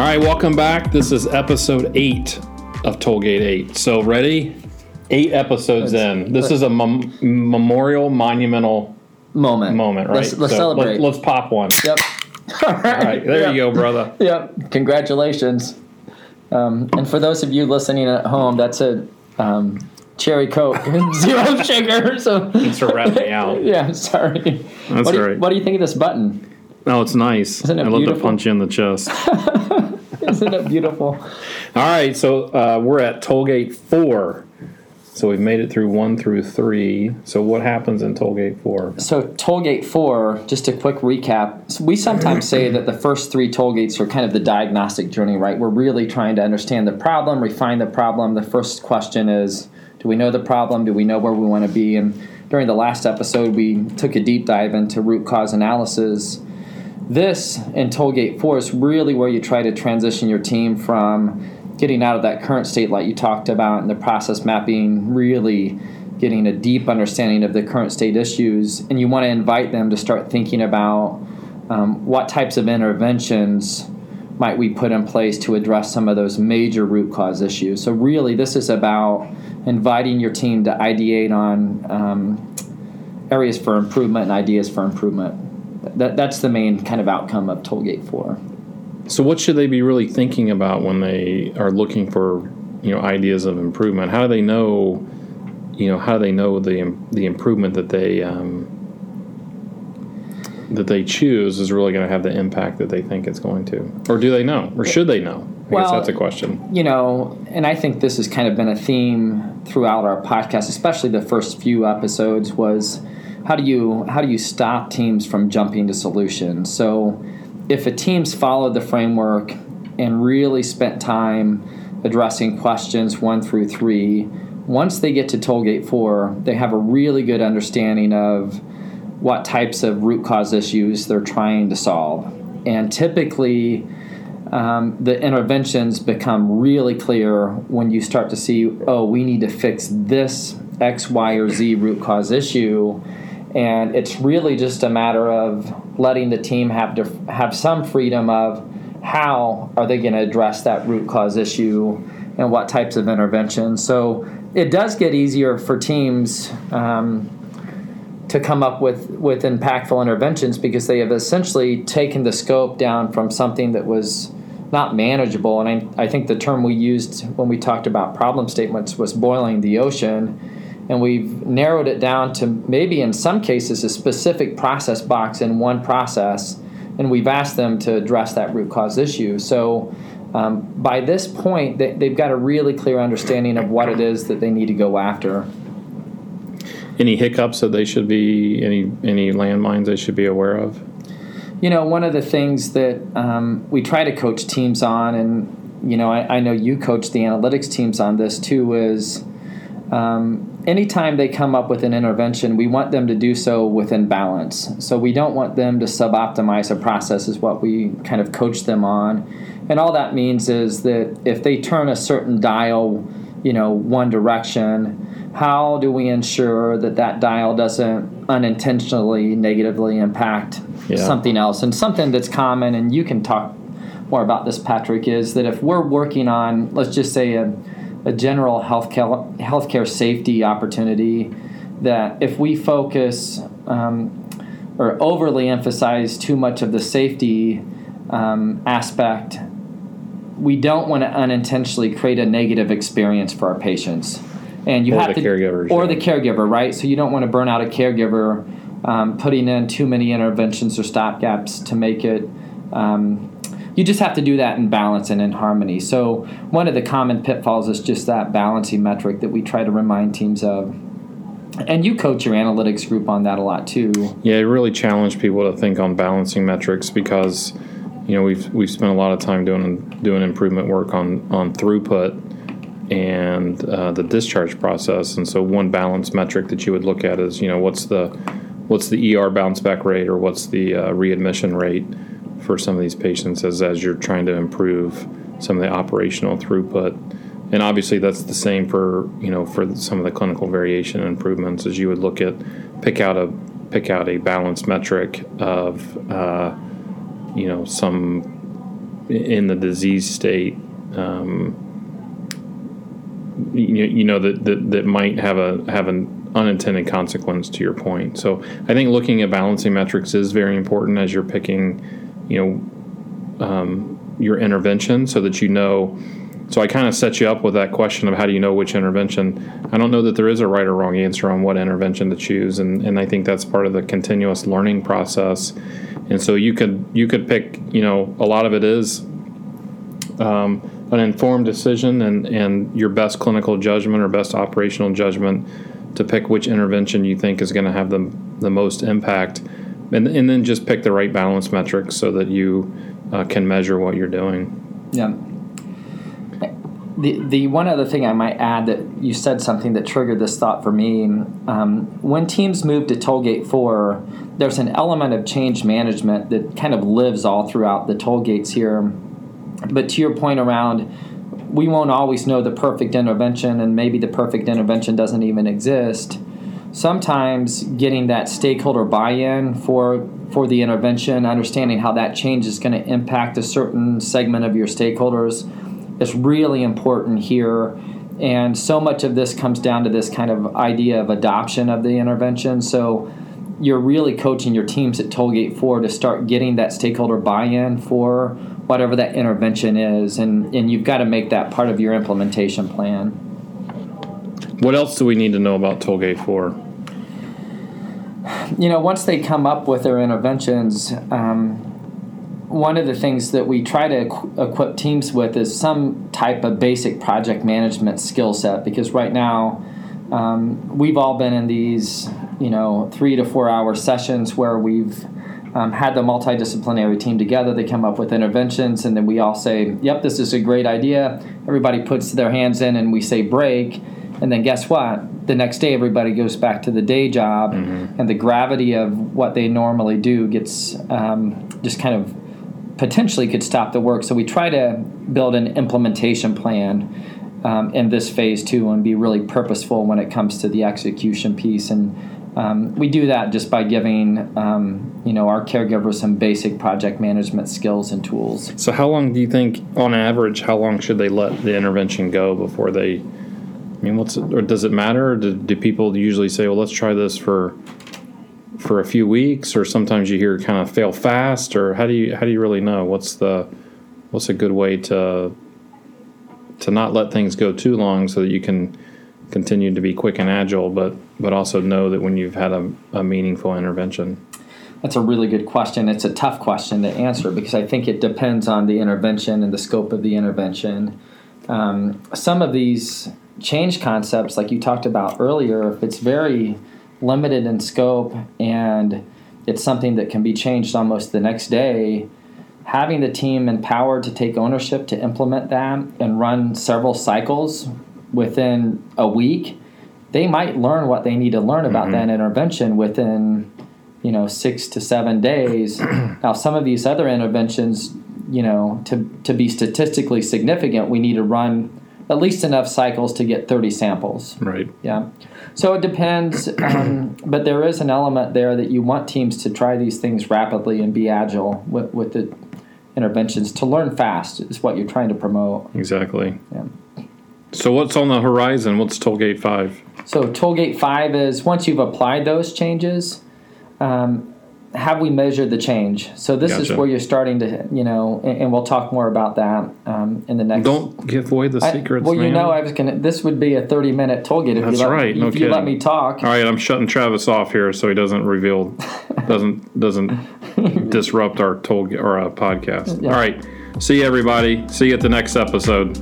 All right, welcome back. This is episode eight of Tollgate 8. So, ready? Eight episodes in. This is a mem- memorial, monumental Moment. moment, right? Let's, let's So celebrate. Let, us pop one. Yep. All right. All right, there Yep. you go, brother. Yep. Congratulations. Um, and for those of you listening at home, that's a um, cherry coke, zero sugar. So it's for wrapping me out. yeah, sorry. That's what, do you, right. what do you think of this button? Oh, it's nice. Isn't it I love to punch you in the chest. Isn't it beautiful? All right, so uh, we're at Tollgate 4. So we've made it through 1 through 3. So what happens in Tollgate 4? So tollgate four, just a quick recap. So we sometimes say that the first three tollgates are kind of the diagnostic journey, right? We're really trying to understand the problem, refine the problem. The first question is, do we know the problem? Do we know where we want to be? And during the last episode, we took a deep dive into root cause analysis. This in tollgate four is really where you try to transition your team from getting out of that current state like you talked about and the process mapping really getting a deep understanding of the current state issues. And you want to invite them to start thinking about um, what types of interventions might we put in place to address some of those major root cause issues. So really this is about inviting your team to ideate on um, areas for improvement and ideas for improvement that, that's the main kind of outcome of tollgate 4 So what should they be really thinking about when they are looking for, you know, ideas of improvement? How do they know, you know, how do they know the the improvement that they um, that they choose is really going to have the impact that they think it's going to, or do they know, or should they know? I guess Well- that's a question. you know, and I think this has kind of been a theme throughout our podcast, especially the first few episodes, was how do you how do you stop teams from jumping to solutions? So if a team's followed the framework and really spent time addressing questions one through three, once they get to tollgate four, they have a really good understanding of what types of root cause issues they're trying to solve. And typically, um, the interventions become really clear when you start to see, oh, we need to fix this X, Y, or Z root cause issue. And it's really just a matter of letting the team have to have some freedom of how are they going to address that root cause issue and what types of interventions. So it does get easier for teams. Um, to come up with, with impactful interventions because they have essentially taken the scope down from something that was not manageable. And I, I think the term we used when we talked about problem statements was boiling the ocean. And we've narrowed it down to maybe in some cases a specific process box in one process. And we've asked them to address that root cause issue. So um, by this point, they, they've got a really clear understanding of what it is that they need to go after. Any hiccups that they should be any any landmines they should be aware of? You know, one of the things that um, we try to coach teams on, and you know, I, I know you coach the analytics teams on this too, is um, anytime they come up with an intervention, we want them to do so within balance. So we don't want them to sub-optimize a process, is what we kind of coach them on, and all that means is that if they turn a certain dial, you know, one direction how do we ensure that that dial doesn't unintentionally negatively impact Yeah. something else and something that's common and you can talk more about this patrick is that if we're working on let's just say a, a general healthcare healthcare safety opportunity that if we focus um, or overly emphasize too much of the safety um, aspect we don't want to unintentionally create a negative experience for our patients and you Or have the to caregivers, or yeah. the caregiver right so you don't want to burn out a caregiver um, putting in too many interventions or stopgaps to make it um, you just have to do that in balance and in harmony. So one of the common pitfalls is just that balancing metric that we try to remind teams of. And you coach your analytics group on that a lot too. Yeah, it really challenged people to think on balancing metrics because you know we've we've spent a lot of time doing doing improvement work on on throughput and uh, the discharge process, and so one balance metric that you would look at is you know what's the what's the ER bounce back rate or what's the uh, readmission rate for some of these patients as as you're trying to improve some of the operational throughput. And obviously, that's the same for you know for some of the clinical variation improvements. As you would look at pick out a pick out a balanced metric of uh, you know some in the disease state. Um, you, you know that, that that might have a have an unintended consequence to your point. So I think looking at balancing metrics is very important as you're picking, you know, um, your intervention so that you know. So I kind of set you up with that question of how do you know which intervention. I don't know that there is a right or wrong answer on what intervention to choose, and, and I think that's part of the continuous learning process. And so you could you could pick, you know, a lot of it is um, an informed decision and, and your best clinical judgment or best operational judgment to pick which intervention you think is going to have the, the most impact. And, and then just pick the right balance metrics so that you uh, can measure what you're doing. Yeah. The, the one other thing I might add that you said something that triggered this thought for me. Um, when teams move to Tollgate 4, there's an element of change management that kind of lives all throughout the toll gates here. But to your point around, we won't always know the perfect intervention, and maybe the perfect intervention doesn't even exist. Sometimes getting that stakeholder buy-in for for the intervention, understanding how that change is going to impact a certain segment of your stakeholders, is really important here. And so much of this comes down to this kind of idea of adoption of the intervention. So you're really coaching your teams at Tollgate 4 to start getting that stakeholder buy in for whatever that intervention is. And, and you've got to make that part of your implementation plan. What else do we need to know about Tollgate 4? You know, once they come up with their interventions, um, one of the things that we try to equ- equip teams with is some type of basic project management skill set because right now um, we've all been in these you know three to four hour sessions where we've um, had the multidisciplinary team together. They come up with interventions and then we all say yep this is a great idea. Everybody puts their hands in and we say break and then guess what the next day everybody goes back to the day job mm-hmm. and the gravity of what they normally do gets um, just kind of potentially could stop the work so we try to build an implementation plan um, in this phase too and be really purposeful when it comes to the execution piece and um, we do that just by giving um, you know our caregivers some basic project management skills and tools. So, how long do you think, on average, how long should they let the intervention go before they? I mean, what's or does it matter? Do, do people usually say, "Well, let's try this for for a few weeks," or sometimes you hear kind of fail fast, or how do you how do you really know what's the what's a good way to to not let things go too long so that you can continue to be quick and agile, but but also know that when you've had a, a meaningful intervention? That's a really good question. It's a tough question to answer because I think it depends on the intervention and the scope of the intervention. Um, some of these change concepts, like you talked about earlier, if it's very limited in scope and it's something that can be changed almost the next day, having the team empowered to take ownership to implement that and run several cycles within a week, they might learn what they need to learn about mm-hmm. that intervention within, you know, six to seven days. now, some of these other interventions, you know, to, to be statistically significant, we need to run at least enough cycles to get 30 samples. Right. Yeah. So it depends, um, but there is an element there that you want teams to try these things rapidly and be agile with, with the interventions to learn fast is what you're trying to promote. Exactly. Yeah. So what's on the horizon? What's Tollgate Five? So Tollgate Five is once you've applied those changes, um, have we measured the change? So this gotcha. is where you're starting to, you know, and, and we'll talk more about that um, in the next. Don't give away the secrets. I, well, man. you know, I was gonna. This would be a 30 minute tollgate if That's you let, right. No if kidding. you let me talk. All right, I'm shutting Travis off here so he doesn't reveal, doesn't doesn't disrupt our toll or uh, podcast. Yeah. All right, see you everybody. See you at the next episode.